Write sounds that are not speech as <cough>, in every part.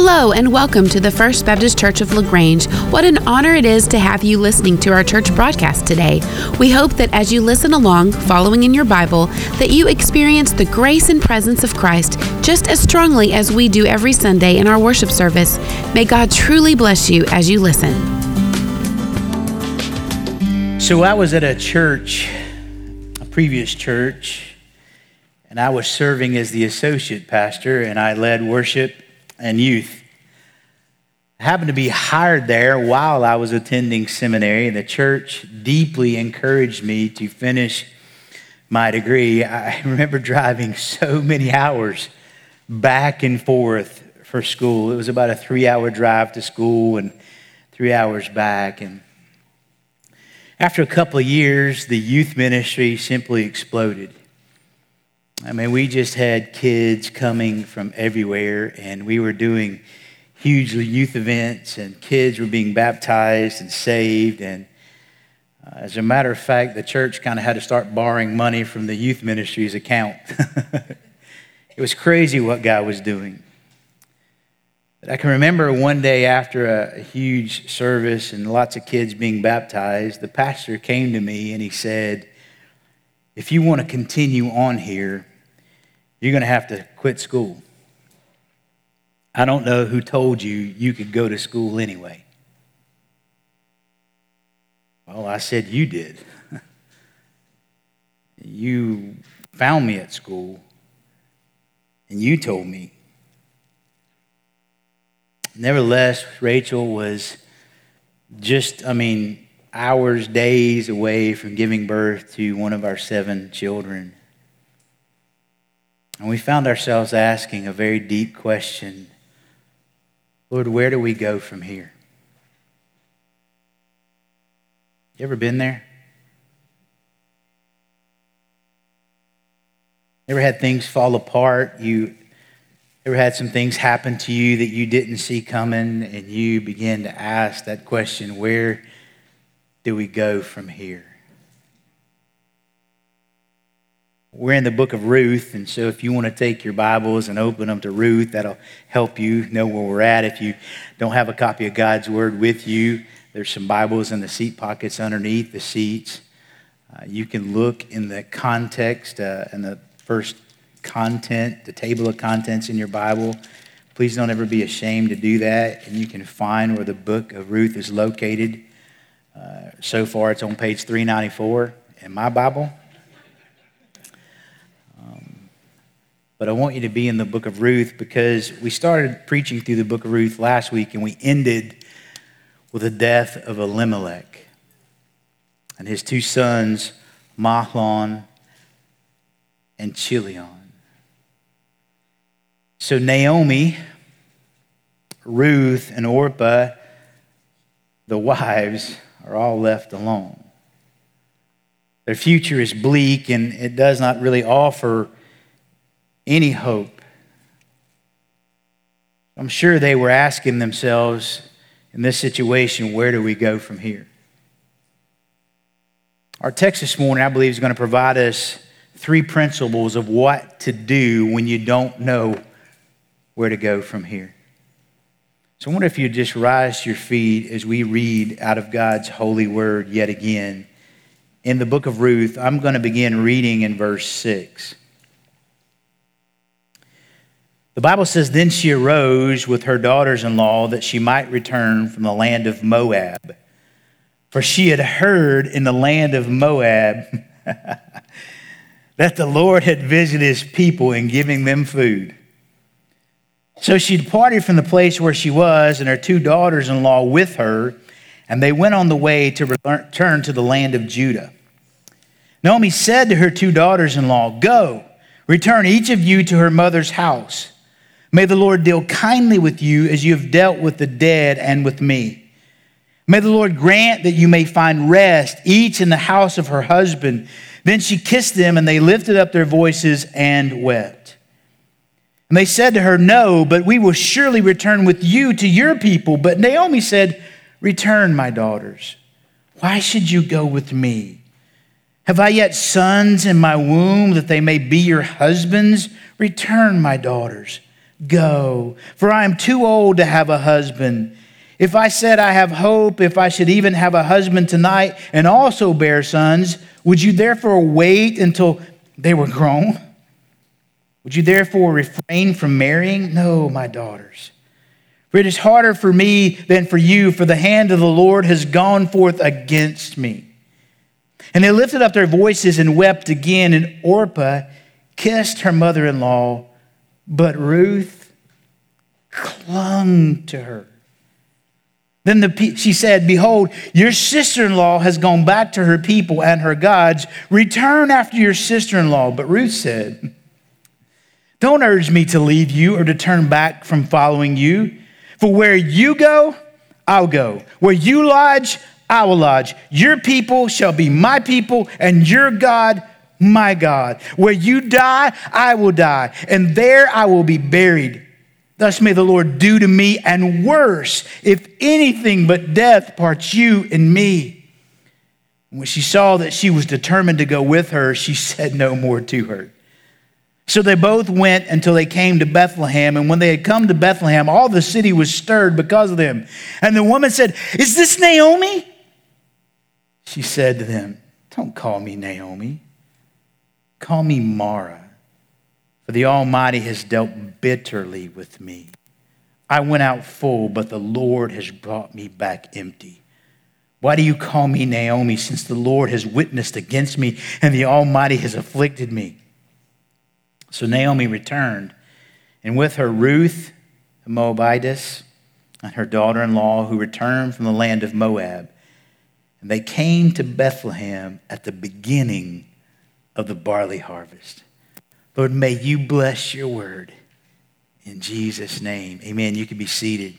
Hello, and welcome to the First Baptist Church of LaGrange. What an honor it is to have you listening to our church broadcast today. We hope that as you listen along, following in your Bible, that you experience the grace and presence of Christ just as strongly as we do every Sunday in our worship service. May God truly bless you as you listen. So I was at a church, a previous church, and I was serving as the associate pastor, and I led worship and youth. I happened to be hired there while I was attending seminary, the church deeply encouraged me to finish my degree. I <laughs> remember driving so many hours back and forth for school. It was about a three hour drive to school and three hours back. And after a couple of years, the youth ministry simply exploded. I mean, we just had kids coming from everywhere, and we were doing huge youth events, and kids were being baptized and saved. And uh, as a matter of fact, the church kind of had to start borrowing money from the youth ministry's account. <laughs> it was crazy what God was doing. But I can remember one day after a, a huge service and lots of kids being baptized, the pastor came to me and he said, if you want to continue on here, you're going to have to quit school. I don't know who told you you could go to school anyway. Well, I said you did. <laughs> you found me at school and you told me. Nevertheless, Rachel was just, I mean, hours, days away from giving birth to one of our seven children. And we found ourselves asking a very deep question Lord, where do we go from here? You ever been there? Ever had things fall apart? You ever had some things happen to you that you didn't see coming, and you begin to ask that question where do we go from here? We're in the book of Ruth, and so if you want to take your Bibles and open them to Ruth, that'll help you know where we're at. If you don't have a copy of God's Word with you, there's some Bibles in the seat pockets underneath the seats. Uh, you can look in the context uh, and the first content, the table of contents in your Bible. Please don't ever be ashamed to do that, and you can find where the book of Ruth is located. Uh, so far, it's on page 394 in my Bible. But I want you to be in the book of Ruth because we started preaching through the book of Ruth last week and we ended with the death of Elimelech and his two sons, Mahlon and Chilion. So Naomi, Ruth, and Orpah, the wives, are all left alone. Their future is bleak and it does not really offer any hope. I'm sure they were asking themselves in this situation, where do we go from here? Our text this morning, I believe, is going to provide us three principles of what to do when you don't know where to go from here. So I wonder if you'd just rise to your feet as we read out of God's holy word yet again. In the book of Ruth, I'm going to begin reading in verse 6. The Bible says, Then she arose with her daughters in law that she might return from the land of Moab. For she had heard in the land of Moab <laughs> that the Lord had visited his people in giving them food. So she departed from the place where she was, and her two daughters in law with her, and they went on the way to return to the land of Judah. Naomi said to her two daughters in law, Go, return each of you to her mother's house. May the Lord deal kindly with you as you have dealt with the dead and with me. May the Lord grant that you may find rest, each in the house of her husband. Then she kissed them, and they lifted up their voices and wept. And they said to her, No, but we will surely return with you to your people. But Naomi said, Return, my daughters. Why should you go with me? Have I yet sons in my womb that they may be your husbands? Return, my daughters. Go, for I am too old to have a husband. If I said I have hope, if I should even have a husband tonight and also bear sons, would you therefore wait until they were grown? Would you therefore refrain from marrying? No, my daughters. For it is harder for me than for you, for the hand of the Lord has gone forth against me. And they lifted up their voices and wept again, and Orpah kissed her mother in law, but Ruth clung to her. Then the, she said, Behold, your sister in law has gone back to her people and her gods. Return after your sister in law. But Ruth said, Don't urge me to leave you or to turn back from following you. For where you go, I'll go. Where you lodge, I will lodge. Your people shall be my people, and your God, my God. Where you die, I will die, and there I will be buried. Thus may the Lord do to me, and worse, if anything but death parts you and me. When she saw that she was determined to go with her, she <laughs> said no more to her. So they both went until they came to Bethlehem. And when they had come to Bethlehem, all the city was stirred because of them. And the woman said, Is this Naomi? She said to them, Don't call me Naomi. Call me Mara, for the Almighty has dealt bitterly with me. I went out full, but the Lord has brought me back empty. Why do you call me Naomi, since the Lord has witnessed against me and the Almighty has afflicted me? So Naomi returned, and with her Ruth, the Moabitess, and her daughter in law, who returned from the land of Moab. And they came to Bethlehem at the beginning of the barley harvest. Lord, may you bless your word in Jesus' name. Amen. You can be seated.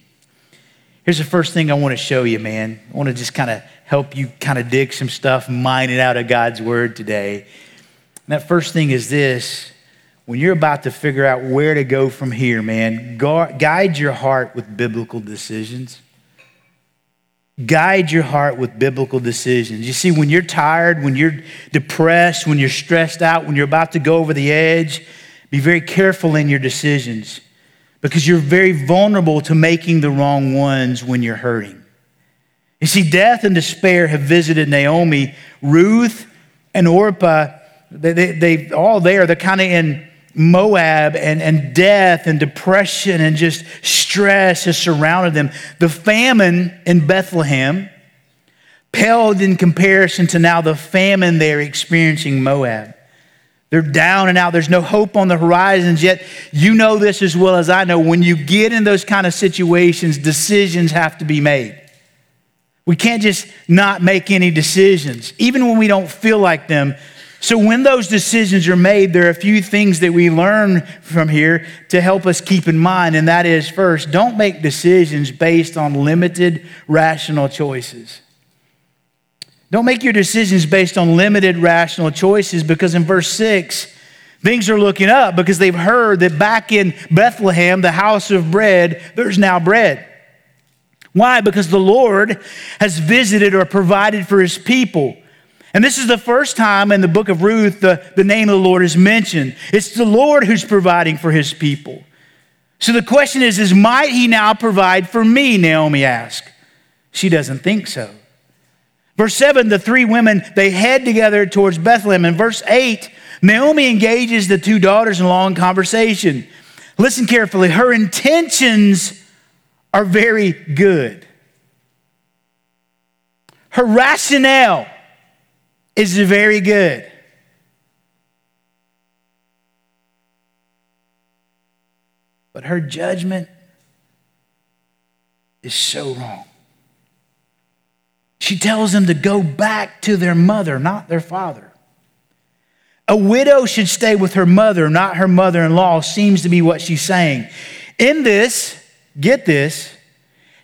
Here's the first thing I want to show you, man. I want to just kind of help you kind of dig some stuff, mine it out of God's word today. And that first thing is this when you're about to figure out where to go from here, man, guide your heart with biblical decisions. Guide your heart with biblical decisions. You see, when you're tired, when you're depressed, when you're stressed out, when you're about to go over the edge, be very careful in your decisions because you're very vulnerable to making the wrong ones when you're hurting. You see, death and despair have visited Naomi, Ruth, and Orpah. They, they, they all there, they're kind of in Moab and, and death and depression and just stress has surrounded them. The famine in Bethlehem paled in comparison to now the famine they're experiencing Moab. They're down and out. There's no hope on the horizons yet. You know this as well as I know. When you get in those kind of situations, decisions have to be made. We can't just not make any decisions. Even when we don't feel like them, so, when those decisions are made, there are a few things that we learn from here to help us keep in mind. And that is first, don't make decisions based on limited rational choices. Don't make your decisions based on limited rational choices because in verse 6, things are looking up because they've heard that back in Bethlehem, the house of bread, there's now bread. Why? Because the Lord has visited or provided for his people. And this is the first time in the book of Ruth the, the name of the Lord is mentioned. It's the Lord who's providing for his people. So the question is, is might he now provide for me? Naomi asked. She doesn't think so. Verse 7, the three women, they head together towards Bethlehem. In verse 8, Naomi engages the two daughters in long conversation. Listen carefully. Her intentions are very good. Her rationale is very good. But her judgment is so wrong. She tells them to go back to their mother, not their father. A widow should stay with her mother, not her mother in law, seems to be what she's saying. In this, get this,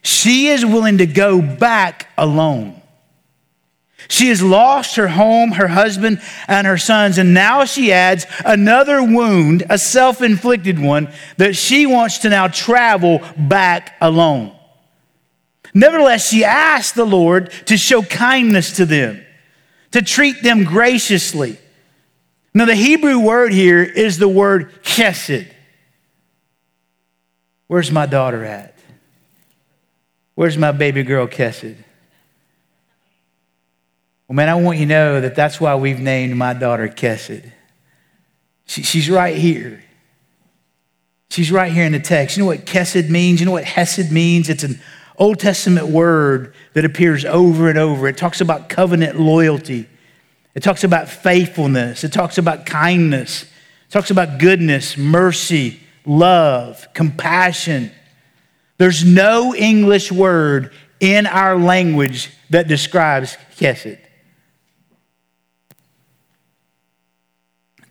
she is willing to go back alone. She has lost her home, her husband, and her sons, and now she adds another wound, a self inflicted one, that she wants to now travel back alone. Nevertheless, she asks the Lord to show kindness to them, to treat them graciously. Now, the Hebrew word here is the word chesed. Where's my daughter at? Where's my baby girl, Kesed? Well, man, I want you to know that that's why we've named my daughter Kesed. She, she's right here. She's right here in the text. You know what Kesed means? You know what Hesed means? It's an Old Testament word that appears over and over. It talks about covenant loyalty, it talks about faithfulness, it talks about kindness, it talks about goodness, mercy, love, compassion. There's no English word in our language that describes Kesed.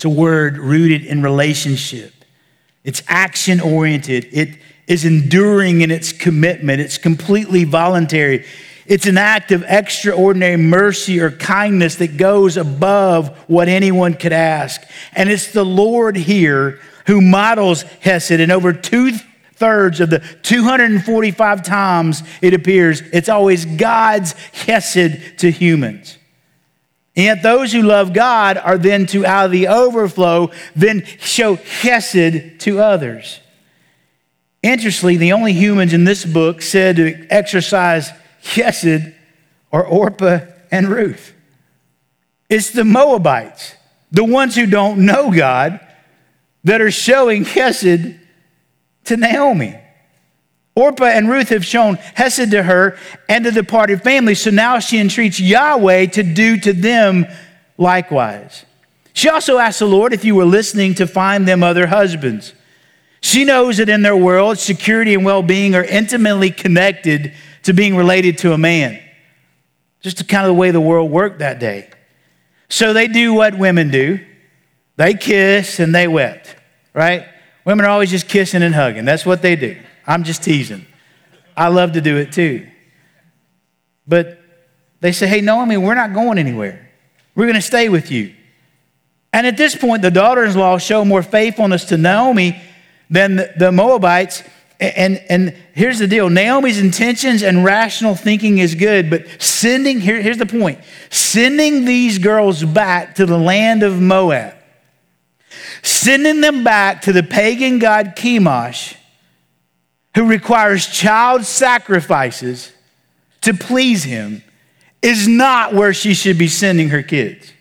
It's a word rooted in relationship. It's action oriented. It is enduring in its commitment. It's completely voluntary. It's an act of extraordinary mercy or kindness that goes above what anyone could ask. And it's the Lord here who models Hesed. And over two thirds of the 245 times it appears, it's always God's Hesed to humans. And yet those who love God are then to, out of the overflow, then show chesed to others. Interestingly, the only humans in this book said to exercise chesed are Orpah and Ruth. It's the Moabites, the ones who don't know God, that are showing chesed to Naomi. Orpah and Ruth have shown Hesed to her and to the departed family, so now she entreats Yahweh to do to them likewise. She also asked the Lord if you were listening to find them other husbands. She knows that in their world, security and well being are intimately connected to being related to a man. Just kind of the way the world worked that day. So they do what women do they kiss and they wept, right? Women are always just kissing and hugging. That's what they do. I'm just teasing. I love to do it too. But they say, hey, Naomi, we're not going anywhere. We're going to stay with you. And at this point, the daughters in law show more faithfulness to Naomi than the, Moabites. And, and here's the deal Naomi's intentions and rational thinking is good, but sending, here, here's the point sending these girls back to the land of Moab, sending them back to the pagan god Chemosh who requires child sacrifices to please him is not where she should be sending her kids.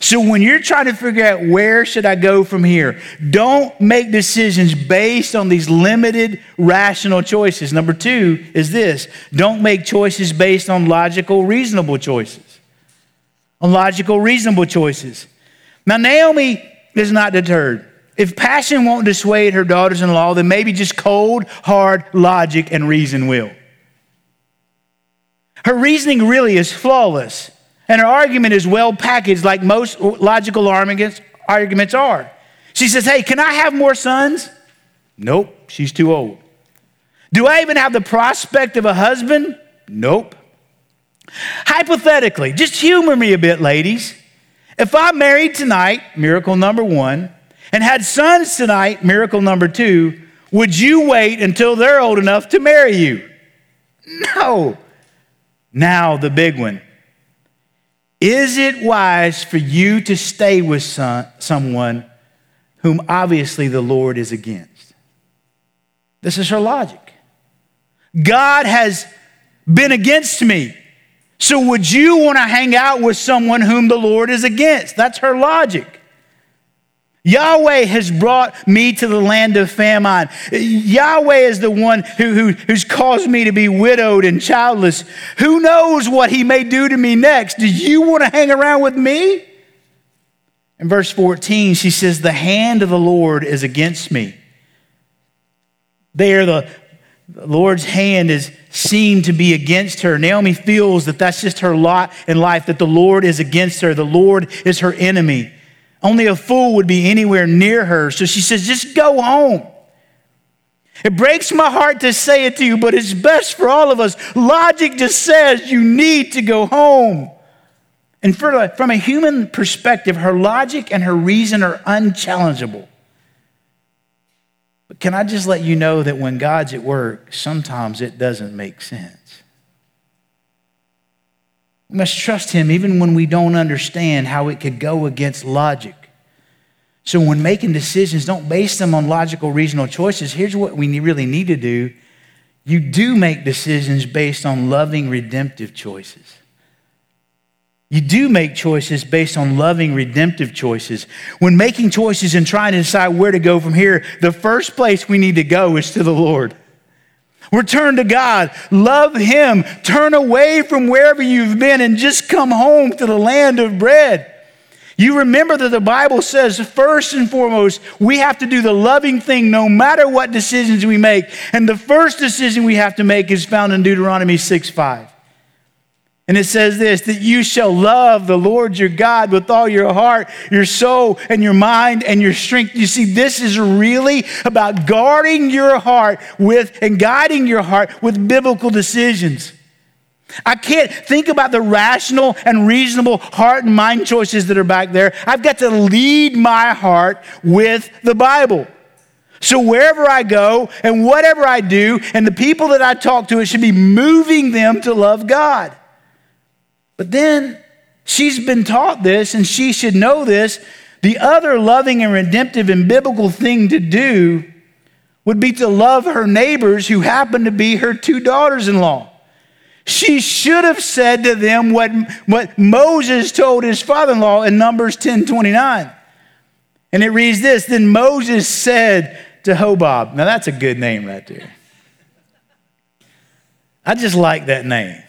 So when you're trying to figure out where should I go from here, don't make decisions based on these limited rational choices. Number 2 is this, don't make choices based on logical reasonable choices. On logical reasonable choices. Now Naomi is not deterred. If passion won't dissuade her daughters in law, then maybe just cold, hard logic and reason will. Her reasoning really is flawless, and her argument is well packaged, like most logical arguments, are. She says, Hey, can I have more sons? Nope, she's too old. Do I even have the prospect of a husband? Nope. Hypothetically, just humor me a bit, ladies. If I'm married tonight, miracle number one, and had sons tonight, miracle number two, would you wait until they're old enough to marry you? No. Now, the big one. Is it wise for you to stay with some, someone whom obviously the Lord is against? This is her logic. God has been against me. So, would you want to hang out with someone whom the Lord is against? That's her logic. Yahweh has brought me to the land of famine. Yahweh is the one who, who, who's caused me to be widowed and childless. Who knows what he may do to me next? Do you want to hang around with me? In verse 14, she says, The hand of the Lord is against me. There, the, the Lord's hand is seen to be against her. Naomi feels that that's just her lot in life, that the Lord is against her. The Lord is her enemy. Only a fool would be anywhere near her. So she says, just go home. It breaks my heart to say it to you, but it's best for all of us. Logic just says you need to go home. And from a human perspective, her logic and her reason are unchallengeable. But can I just let you know that when God's at work, sometimes it doesn't make sense? We must trust Him even when we don't understand how it could go against logic. So when making decisions, don't base them on logical, reasonable choices. Here's what we really need to do you do make decisions based on loving, redemptive choices. You do make choices based on loving, redemptive choices. When making choices and trying to decide where to go from here, the first place we need to go is to the Lord. Return to God, love Him, turn away from wherever you've been, and just come home to the land of bread. You remember that the Bible says, first and foremost, we have to do the loving thing no matter what decisions we make. And the first decision we have to make is found in Deuteronomy 6 5. And it says this that you shall love the Lord your God with all your heart, your soul, and your mind and your strength. You see, this is really about guarding your heart with and guiding your heart with biblical decisions. I can't think about the rational and reasonable heart and mind choices that are back there. I've got to lead my heart with the Bible. So wherever I go and whatever I do and the people that I talk to, it should be moving them to love God. But then she's been taught this and she should know this. The other loving and redemptive and biblical thing to do would be to love her neighbors who happen to be her two daughters in law. She should have said to them what, what Moses told his father in law in Numbers 10 29. And it reads this Then Moses said to Hobab, now that's a good name right there. I just like that name.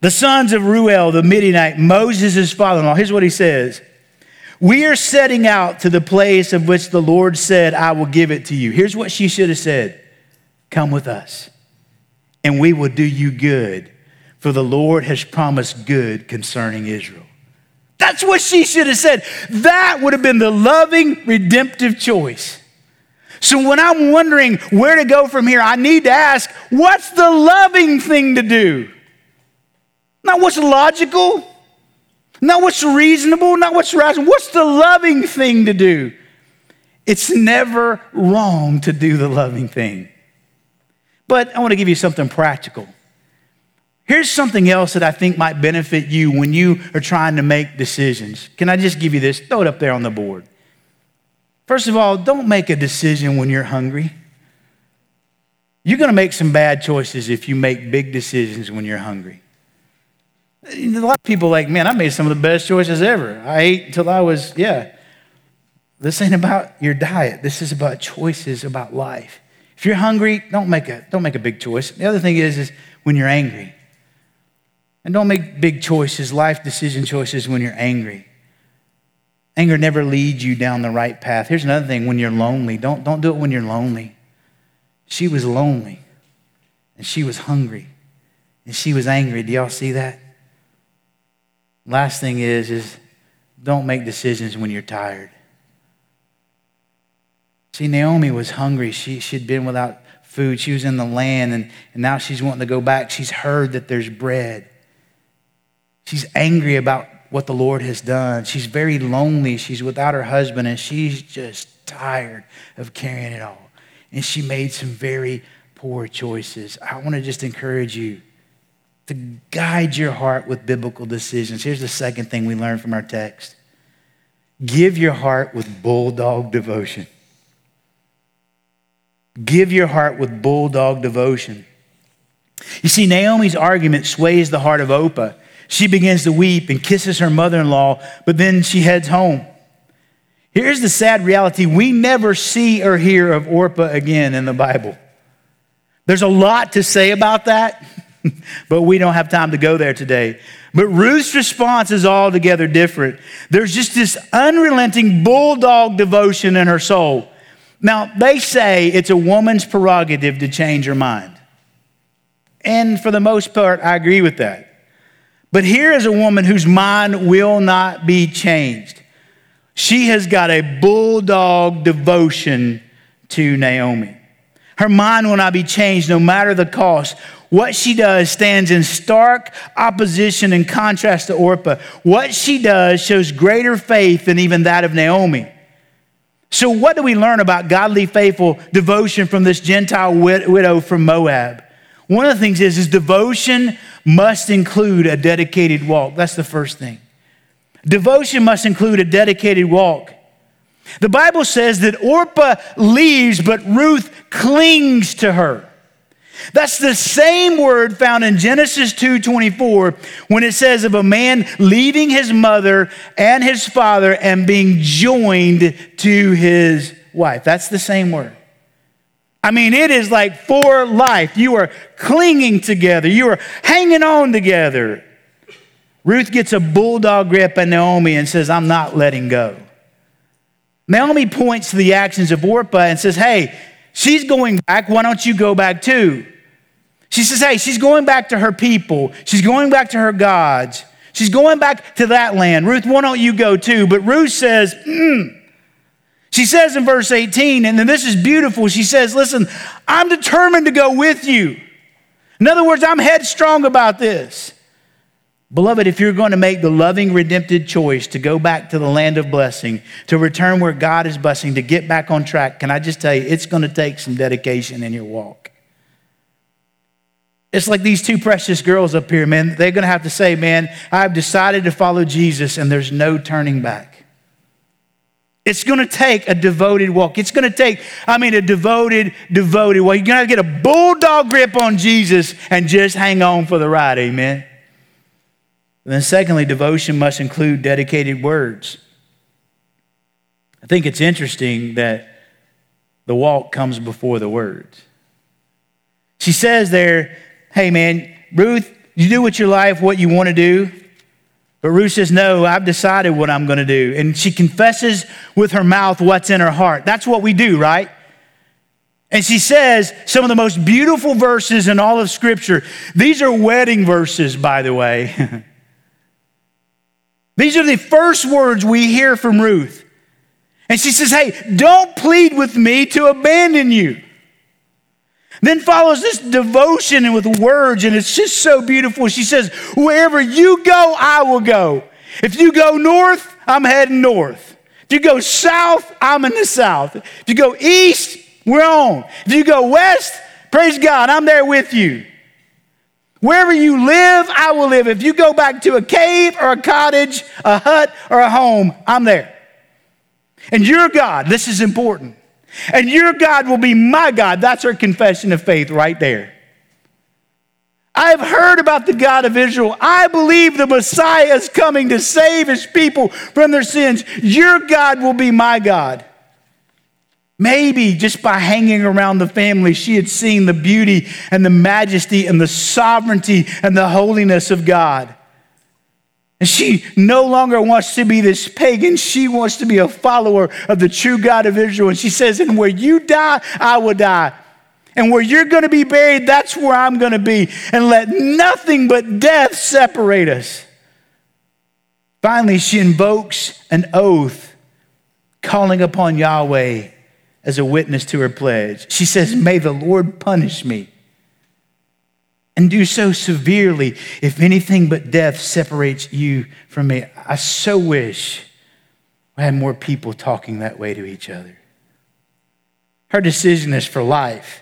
The sons of Reuel, the Midianite, Moses' father in law, here's what he says We are setting out to the place of which the Lord said, I will give it to you. Here's what she should have said Come with us and we will do you good, for the Lord has promised good concerning Israel. That's what she should have said. That would have been the loving, redemptive choice. So when I'm wondering where to go from here, I need to ask, what's the loving thing to do? Not what's logical, not what's reasonable, not what's rational. What's the loving thing to do? It's never wrong to do the loving thing. But I want to give you something practical. Here's something else that I think might benefit you when you are trying to make decisions. Can I just give you this? Throw it up there on the board. First of all, don't make a decision when you're hungry. You're going to make some bad choices if you make big decisions when you're hungry. A lot of people like, man, I made some of the best choices ever. I ate until I was, yeah. This ain't about your diet. This is about choices about life. If you're hungry, don't make a, don't make a big choice. The other thing is, is when you're angry. And don't make big choices, life decision choices when you're angry. Anger never leads you down the right path. Here's another thing when you're lonely. Don't, don't do it when you're lonely. She was lonely and she was hungry and she was angry. Do y'all see that? Last thing is, is don't make decisions when you're tired. See, Naomi was hungry. She, she'd been without food. She was in the land, and, and now she's wanting to go back. She's heard that there's bread. She's angry about what the Lord has done. She's very lonely. She's without her husband, and she's just tired of carrying it all. And she made some very poor choices. I want to just encourage you to guide your heart with biblical decisions. Here's the second thing we learn from our text give your heart with bulldog devotion. Give your heart with bulldog devotion. You see, Naomi's argument sways the heart of Orpah. She begins to weep and kisses her mother in law, but then she heads home. Here's the sad reality we never see or hear of Orpah again in the Bible. There's a lot to say about that, <laughs> but we don't have time to go there today. But Ruth's response is altogether different. There's just this unrelenting bulldog devotion in her soul. Now, they say it's a woman's prerogative to change her mind. And for the most part, I agree with that. But here is a woman whose mind will not be changed. She has got a bulldog devotion to Naomi. Her mind will not be changed no matter the cost. What she does stands in stark opposition and contrast to Orpah. What she does shows greater faith than even that of Naomi. So, what do we learn about godly, faithful devotion from this Gentile widow from Moab? One of the things is, is devotion must include a dedicated walk. That's the first thing. Devotion must include a dedicated walk. The Bible says that Orpah leaves, but Ruth clings to her. That's the same word found in Genesis 2:24 when it says of a man leaving his mother and his father and being joined to his wife. That's the same word. I mean, it is like for life. You are clinging together. You are hanging on together. Ruth gets a bulldog grip on Naomi and says, I'm not letting go. Naomi points to the actions of Orpah and says, Hey, she's going back. Why don't you go back too? She says, Hey, she's going back to her people. She's going back to her gods. She's going back to that land. Ruth, why don't you go too? But Ruth says, mm. She says in verse 18, and then this is beautiful. She says, Listen, I'm determined to go with you. In other words, I'm headstrong about this. Beloved, if you're going to make the loving, redemptive choice to go back to the land of blessing, to return where God is blessing, to get back on track, can I just tell you, it's going to take some dedication in your walk. It's like these two precious girls up here, man. They're going to have to say, man, I've decided to follow Jesus and there's no turning back. It's going to take a devoted walk. It's going to take, I mean, a devoted, devoted walk. You're going to get a bulldog grip on Jesus and just hang on for the ride. Amen. And then, secondly, devotion must include dedicated words. I think it's interesting that the walk comes before the words. She says there, hey man, Ruth, you do with your life what you want to do. But Ruth says, No, I've decided what I'm going to do. And she confesses with her mouth what's in her heart. That's what we do, right? And she says some of the most beautiful verses in all of Scripture. These are wedding verses, by the way. <laughs> These are the first words we hear from Ruth. And she says, Hey, don't plead with me to abandon you. Then follows this devotion and with words, and it's just so beautiful. She says, Wherever you go, I will go. If you go north, I'm heading north. If you go south, I'm in the south. If you go east, we're on. If you go west, praise God, I'm there with you. Wherever you live, I will live. If you go back to a cave or a cottage, a hut or a home, I'm there. And your God, this is important. And your God will be my God. That's our confession of faith right there. I've heard about the God of Israel. I believe the Messiah is coming to save his people from their sins. Your God will be my God. Maybe just by hanging around the family, she had seen the beauty and the majesty and the sovereignty and the holiness of God. And she no longer wants to be this pagan. She wants to be a follower of the true God of Israel. And she says, And where you die, I will die. And where you're going to be buried, that's where I'm going to be. And let nothing but death separate us. Finally, she invokes an oath calling upon Yahweh as a witness to her pledge. She says, May the Lord punish me and do so severely if anything but death separates you from me. I so wish I had more people talking that way to each other. Her decision is for life.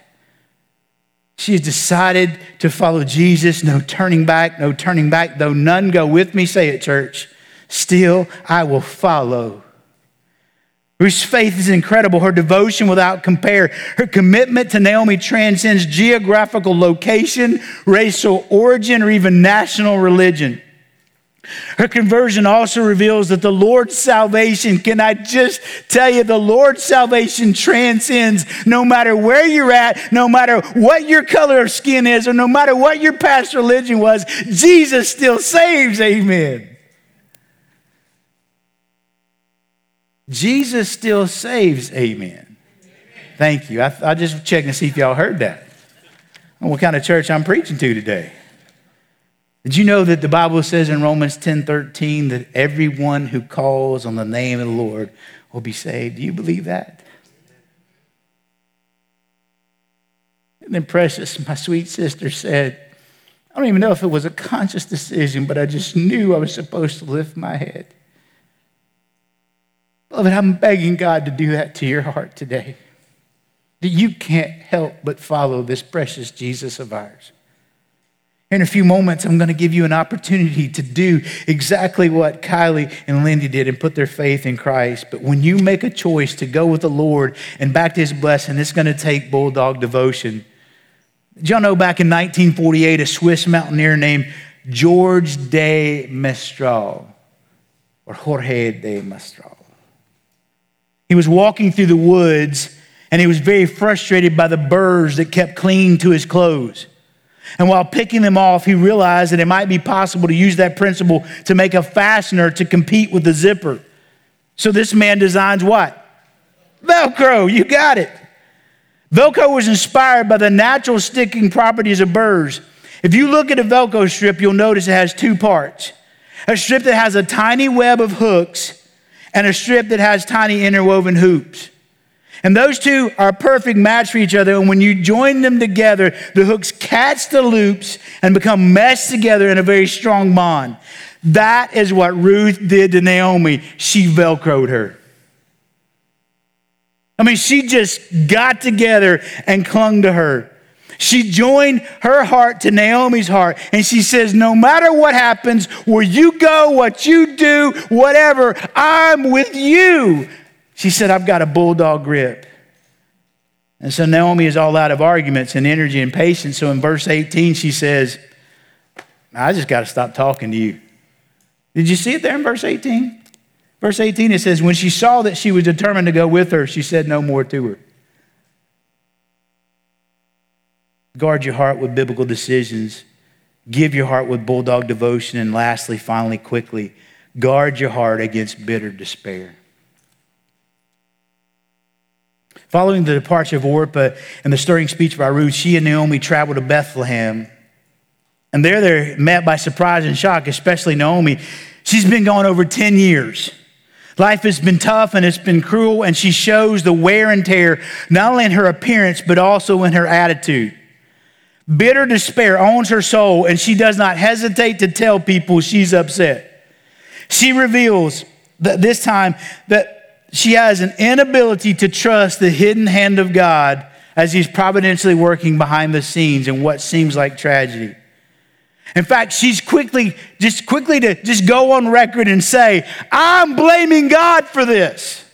She has decided to follow Jesus, no turning back, no turning back. Though none go with me, say it, church, still I will follow Ruth's faith is incredible. Her devotion without compare. Her commitment to Naomi transcends geographical location, racial origin, or even national religion. Her conversion also reveals that the Lord's salvation, can I just tell you, the Lord's salvation transcends no matter where you're at, no matter what your color of skin is, or no matter what your past religion was, Jesus still saves. Amen. Jesus still saves, amen. Thank you. I, I just checking to see if y'all heard that. What kind of church I'm preaching to today. Did you know that the Bible says in Romans 10 13 that everyone who calls on the name of the Lord will be saved? Do you believe that? And then Precious, my sweet sister, said, I don't even know if it was a conscious decision, but I just knew I was supposed to lift my head. Beloved, I'm begging God to do that to your heart today. That you can't help but follow this precious Jesus of ours. in a few moments, I'm going to give you an opportunity to do exactly what Kylie and Lindy did and put their faith in Christ. But when you make a choice to go with the Lord and back to his blessing, it's going to take bulldog devotion. Did y'all know back in 1948, a Swiss mountaineer named George de Mestral, or Jorge de Mestral, he was walking through the woods and he was very frustrated by the burrs that kept clinging to his clothes. And while picking them off, he realized that it might be possible to use that principle to make a fastener to compete with the zipper. So this man designs what? Velcro, you got it. Velcro was inspired by the natural sticking properties of burrs. If you look at a Velcro strip, you'll notice it has two parts a strip that has a tiny web of hooks, and a strip that has tiny interwoven hoops. And those two are a perfect match for each other. And when you join them together, the hooks catch the loops and become meshed together in a very strong bond. That is what Ruth did to Naomi. She Velcroed her. I mean, she just got together and clung to her. She joined her heart to Naomi's heart, and she says, No matter what happens, where you go, what you do, whatever, I'm with you. She said, I've got a bulldog grip. And so Naomi is all out of arguments and energy and patience. So in verse 18, she says, I just got to stop talking to you. Did you see it there in verse 18? Verse 18, it says, When she saw that she was determined to go with her, she said no more to her. Guard your heart with biblical decisions. Give your heart with bulldog devotion. And lastly, finally, quickly, guard your heart against bitter despair. Following the departure of Orpah and the stirring speech by Ruth, she and Naomi traveled to Bethlehem. And there they're met by surprise and shock, especially Naomi. She's been gone over 10 years. Life has been tough and it's been cruel, and she shows the wear and tear, not only in her appearance, but also in her attitude. Bitter despair owns her soul, and she does not hesitate to tell people she's upset. She reveals that this time that she has an inability to trust the hidden hand of God as he's providentially working behind the scenes in what seems like tragedy. In fact, she's quickly, just quickly to just go on record and say, I'm blaming God for this.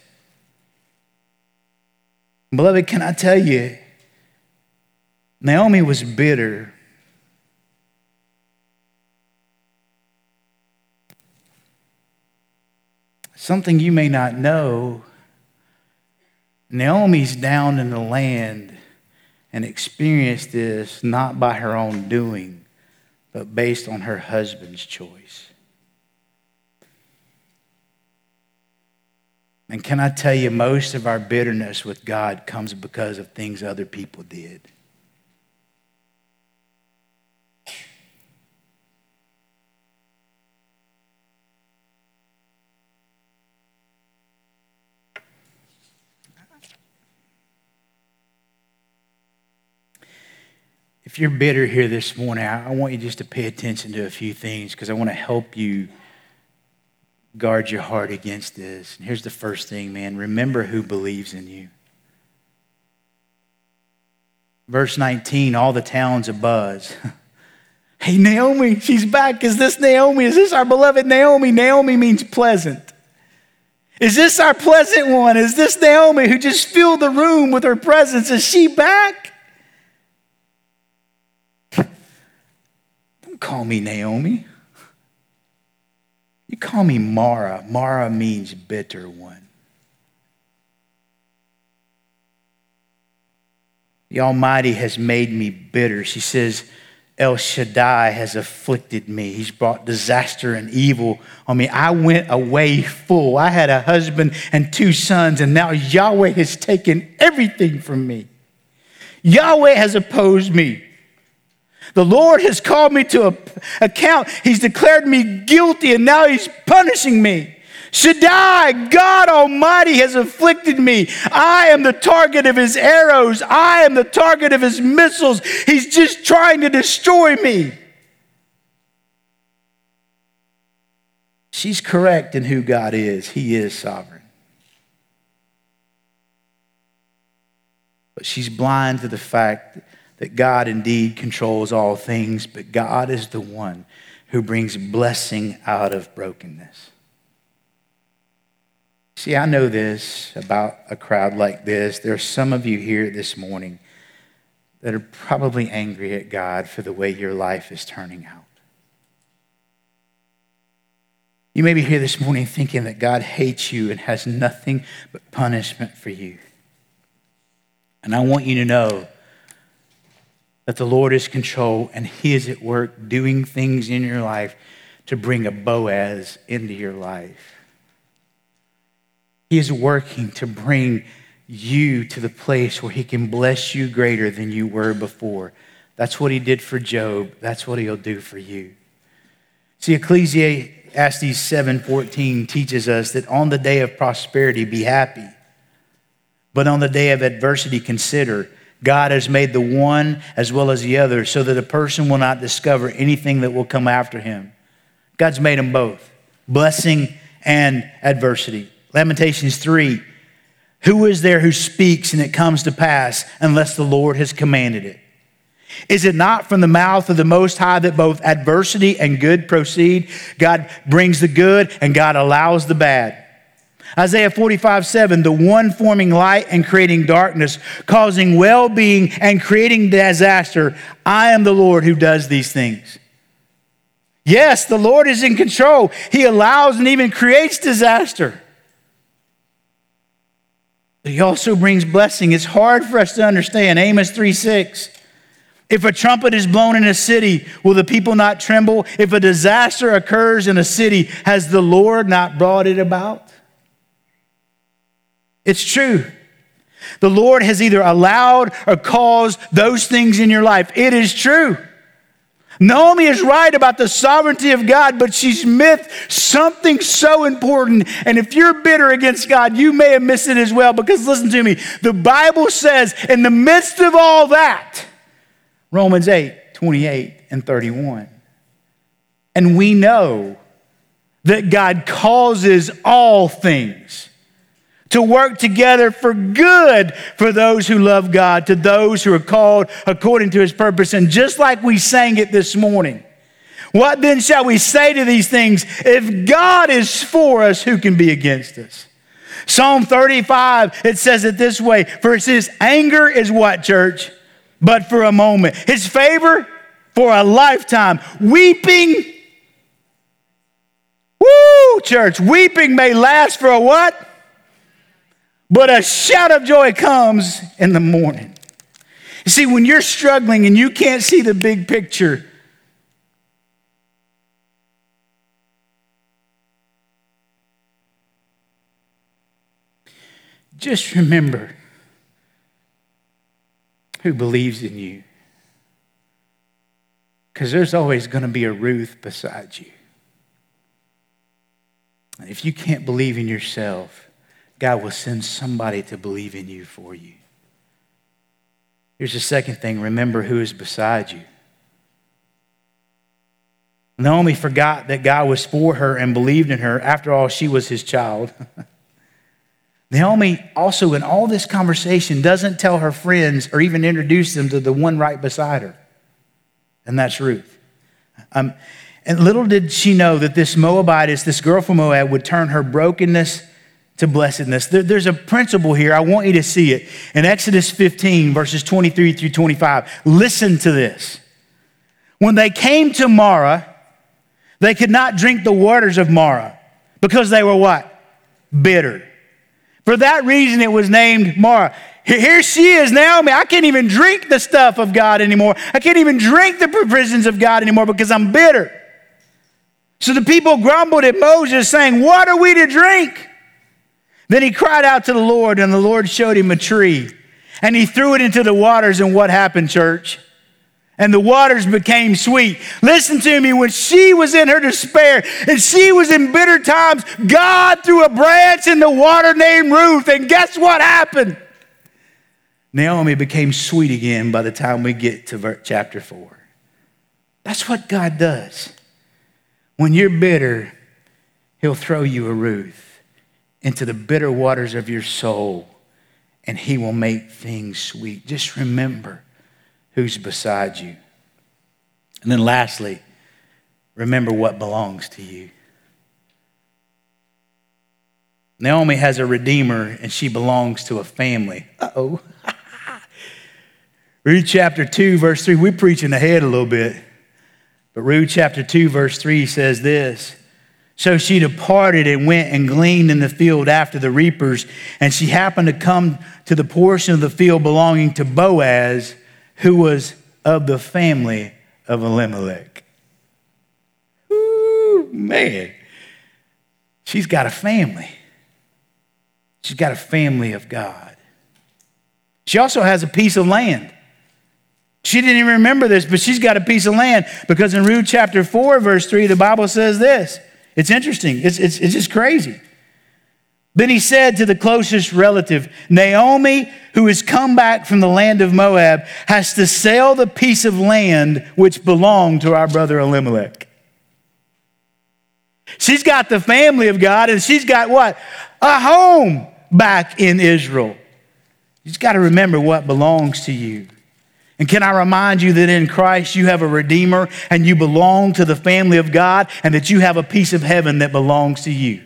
Beloved, can I tell you, Naomi was bitter Something you may not know Naomi's down in the land and experienced this not by her own doing, but based on her husband's choice. And can I tell you, most of our bitterness with God comes because of things other people did. If you're bitter here this morning, I want you just to pay attention to a few things because I want to help you guard your heart against this. And here's the first thing, man remember who believes in you. Verse 19, all the town's a buzz. <laughs> hey, Naomi, she's back. Is this Naomi? Is this our beloved Naomi? Naomi means pleasant. Is this our pleasant one? Is this Naomi who just filled the room with her presence? Is she back? Call me Naomi. You call me Mara. Mara means bitter one. The Almighty has made me bitter. She says, El Shaddai has afflicted me. He's brought disaster and evil on me. I went away full. I had a husband and two sons, and now Yahweh has taken everything from me. Yahweh has opposed me. The Lord has called me to account. He's declared me guilty and now he's punishing me. Shaddai, God Almighty, has afflicted me. I am the target of his arrows. I am the target of his missiles. He's just trying to destroy me. She's correct in who God is. He is sovereign. But she's blind to the fact that God indeed controls all things, but God is the one who brings blessing out of brokenness. See, I know this about a crowd like this. There are some of you here this morning that are probably angry at God for the way your life is turning out. You may be here this morning thinking that God hates you and has nothing but punishment for you. And I want you to know that the Lord is control and He is at work doing things in your life to bring a Boaz into your life. He is working to bring you to the place where He can bless you greater than you were before. That's what He did for Job. That's what He'll do for you. See, Ecclesiastes 7:14 teaches us that on the day of prosperity, be happy. But on the day of adversity, consider God has made the one as well as the other so that a person will not discover anything that will come after him. God's made them both blessing and adversity. Lamentations 3 Who is there who speaks and it comes to pass unless the Lord has commanded it? Is it not from the mouth of the Most High that both adversity and good proceed? God brings the good and God allows the bad. Isaiah 45, 7, the one forming light and creating darkness, causing well being and creating disaster. I am the Lord who does these things. Yes, the Lord is in control. He allows and even creates disaster. But he also brings blessing. It's hard for us to understand. Amos 3 6. If a trumpet is blown in a city, will the people not tremble? If a disaster occurs in a city, has the Lord not brought it about? It's true. The Lord has either allowed or caused those things in your life. It is true. Naomi is right about the sovereignty of God, but she's missed something so important. And if you're bitter against God, you may have missed it as well. Because listen to me, the Bible says, in the midst of all that, Romans 8, 28 and 31. And we know that God causes all things to work together for good for those who love God, to those who are called according to his purpose. And just like we sang it this morning, what then shall we say to these things? If God is for us, who can be against us? Psalm 35, it says it this way For his anger is what, church? But for a moment. His favor for a lifetime. Weeping, woo, church, weeping may last for a what? But a shout of joy comes in the morning. You see, when you're struggling and you can't see the big picture, just remember who believes in you. Because there's always going to be a Ruth beside you. And if you can't believe in yourself, God will send somebody to believe in you for you. Here's the second thing remember who is beside you. Naomi forgot that God was for her and believed in her. After all, she was his child. <laughs> Naomi also, in all this conversation, doesn't tell her friends or even introduce them to the one right beside her, and that's Ruth. Um, and little did she know that this Moabitess, this girl from Moab, would turn her brokenness to blessedness. there's a principle here. I want you to see it. In Exodus 15, verses 23 through 25, listen to this. When they came to Marah, they could not drink the waters of Marah because they were what? Bitter. For that reason, it was named Marah. Here she is, Naomi. I can't even drink the stuff of God anymore. I can't even drink the provisions of God anymore because I'm bitter. So the people grumbled at Moses, saying, What are we to drink? Then he cried out to the Lord, and the Lord showed him a tree. And he threw it into the waters, and what happened, church? And the waters became sweet. Listen to me, when she was in her despair and she was in bitter times, God threw a branch in the water named Ruth, and guess what happened? Naomi became sweet again by the time we get to chapter 4. That's what God does. When you're bitter, He'll throw you a Ruth into the bitter waters of your soul, and He will make things sweet. Just remember who's beside you. And then lastly, remember what belongs to you. Naomi has a redeemer and she belongs to a family. Uh oh. <laughs> Ruth chapter 2, verse 3. We're preaching ahead a little bit. But Ruth chapter 2, verse 3 says this So she departed and went and gleaned in the field after the reapers, and she happened to come to the portion of the field belonging to Boaz, who was of the family of Elimelech. Ooh, man. She's got a family. She's got a family of God. She also has a piece of land. She didn't even remember this, but she's got a piece of land because in Ruth chapter 4, verse 3, the Bible says this. It's interesting, it's, it's, it's just crazy. Then he said to the closest relative, Naomi, who has come back from the land of Moab, has to sell the piece of land which belonged to our brother Elimelech. She's got the family of God and she's got what? A home back in Israel. You've got to remember what belongs to you. And can I remind you that in Christ you have a Redeemer and you belong to the family of God and that you have a piece of heaven that belongs to you?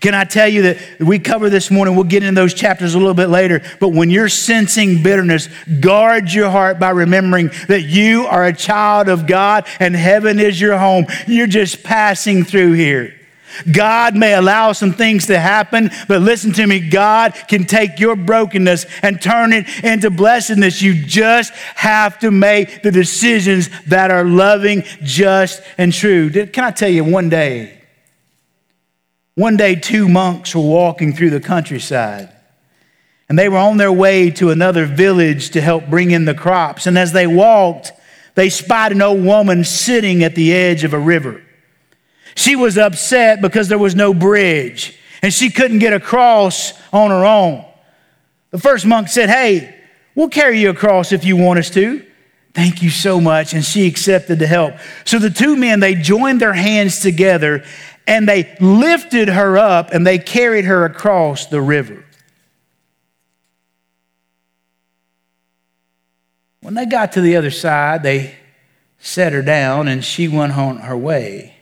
Can I tell you that we cover this morning? We'll get into those chapters a little bit later. But when you're sensing bitterness, guard your heart by remembering that you are a child of God and heaven is your home. You're just passing through here. God may allow some things to happen, but listen to me God can take your brokenness and turn it into blessedness. You just have to make the decisions that are loving, just, and true. Can I tell you one day? One day, two monks were walking through the countryside, and they were on their way to another village to help bring in the crops. And as they walked, they spied an old woman sitting at the edge of a river. She was upset because there was no bridge and she couldn't get across on her own. The first monk said, Hey, we'll carry you across if you want us to. Thank you so much. And she accepted the help. So the two men, they joined their hands together and they lifted her up and they carried her across the river. When they got to the other side, they set her down and she went on her way.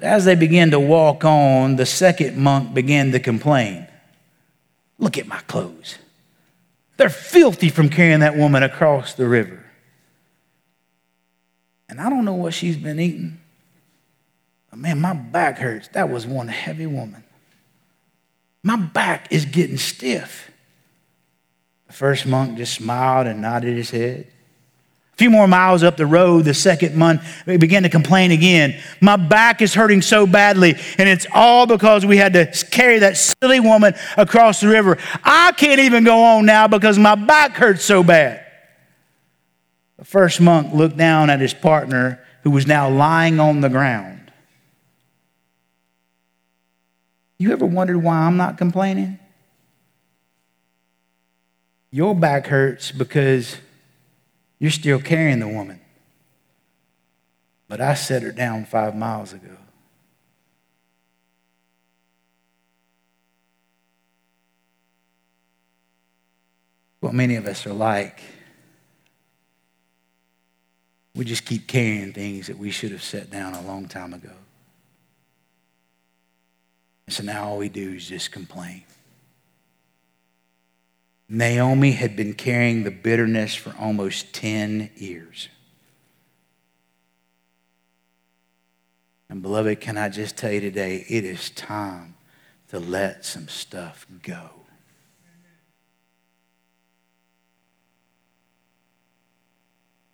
As they began to walk on, the second monk began to complain. Look at my clothes. They're filthy from carrying that woman across the river. And I don't know what she's been eating. But man, my back hurts. That was one heavy woman. My back is getting stiff. The first monk just smiled and nodded his head. Few more miles up the road, the second month, began to complain again. My back is hurting so badly, and it's all because we had to carry that silly woman across the river. I can't even go on now because my back hurts so bad. The first monk looked down at his partner who was now lying on the ground. You ever wondered why I'm not complaining? Your back hurts because you're still carrying the woman. But I set her down five miles ago. What many of us are like, we just keep carrying things that we should have set down a long time ago. And so now all we do is just complain. Naomi had been carrying the bitterness for almost 10 years. And, beloved, can I just tell you today, it is time to let some stuff go.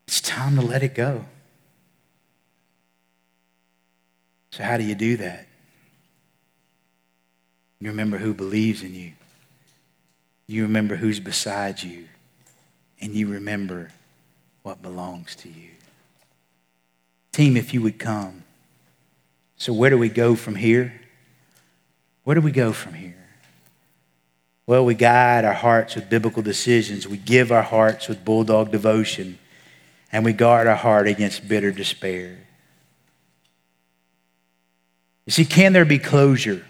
It's time to let it go. So, how do you do that? You remember who believes in you. You remember who's beside you, and you remember what belongs to you. Team, if you would come. So, where do we go from here? Where do we go from here? Well, we guide our hearts with biblical decisions. We give our hearts with bulldog devotion. And we guard our heart against bitter despair. You see, can there be closure?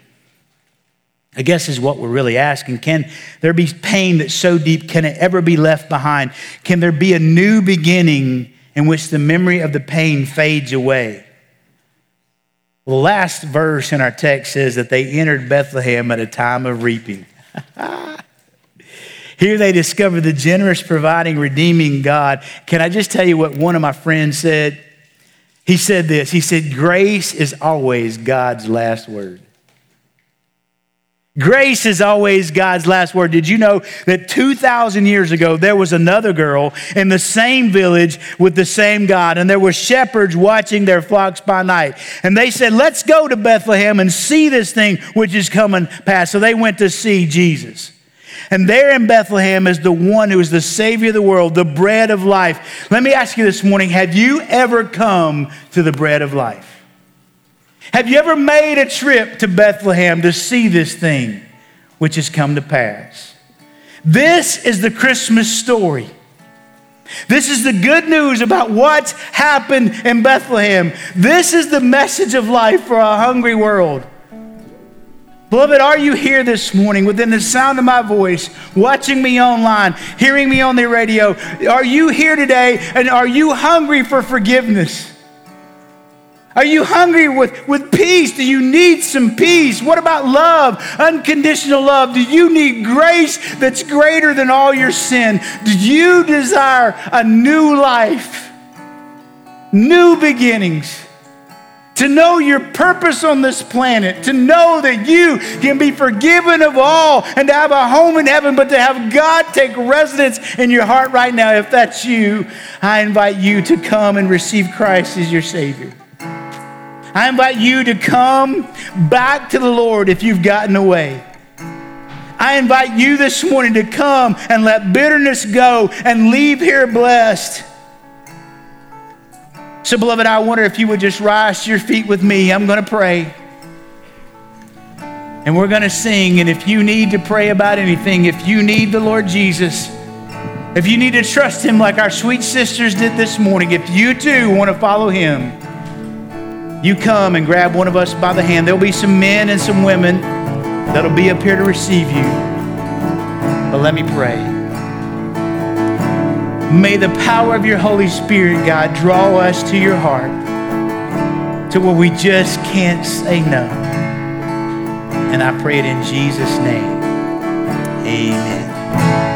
I guess is what we're really asking. Can there be pain that's so deep? Can it ever be left behind? Can there be a new beginning in which the memory of the pain fades away? The last verse in our text says that they entered Bethlehem at a time of reaping. <laughs> Here they discovered the generous, providing, redeeming God. Can I just tell you what one of my friends said? He said this He said, Grace is always God's last word. Grace is always God's last word. Did you know that 2,000 years ago, there was another girl in the same village with the same God, and there were shepherds watching their flocks by night. And they said, Let's go to Bethlehem and see this thing which is coming past. So they went to see Jesus. And there in Bethlehem is the one who is the Savior of the world, the bread of life. Let me ask you this morning have you ever come to the bread of life? Have you ever made a trip to Bethlehem to see this thing which has come to pass? This is the Christmas story. This is the good news about what's happened in Bethlehem. This is the message of life for a hungry world. Beloved, are you here this morning within the sound of my voice, watching me online, hearing me on the radio? Are you here today and are you hungry for forgiveness? Are you hungry with, with peace? Do you need some peace? What about love? Unconditional love. Do you need grace that's greater than all your sin? Do you desire a new life? New beginnings? To know your purpose on this planet, to know that you can be forgiven of all and to have a home in heaven, but to have God take residence in your heart right now. If that's you, I invite you to come and receive Christ as your Savior. I invite you to come back to the Lord if you've gotten away. I invite you this morning to come and let bitterness go and leave here blessed. So, beloved, I wonder if you would just rise to your feet with me. I'm going to pray. And we're going to sing. And if you need to pray about anything, if you need the Lord Jesus, if you need to trust Him like our sweet sisters did this morning, if you too want to follow Him, you come and grab one of us by the hand. There'll be some men and some women that'll be up here to receive you. But let me pray. May the power of your Holy Spirit, God, draw us to your heart to where we just can't say no. And I pray it in Jesus' name. Amen.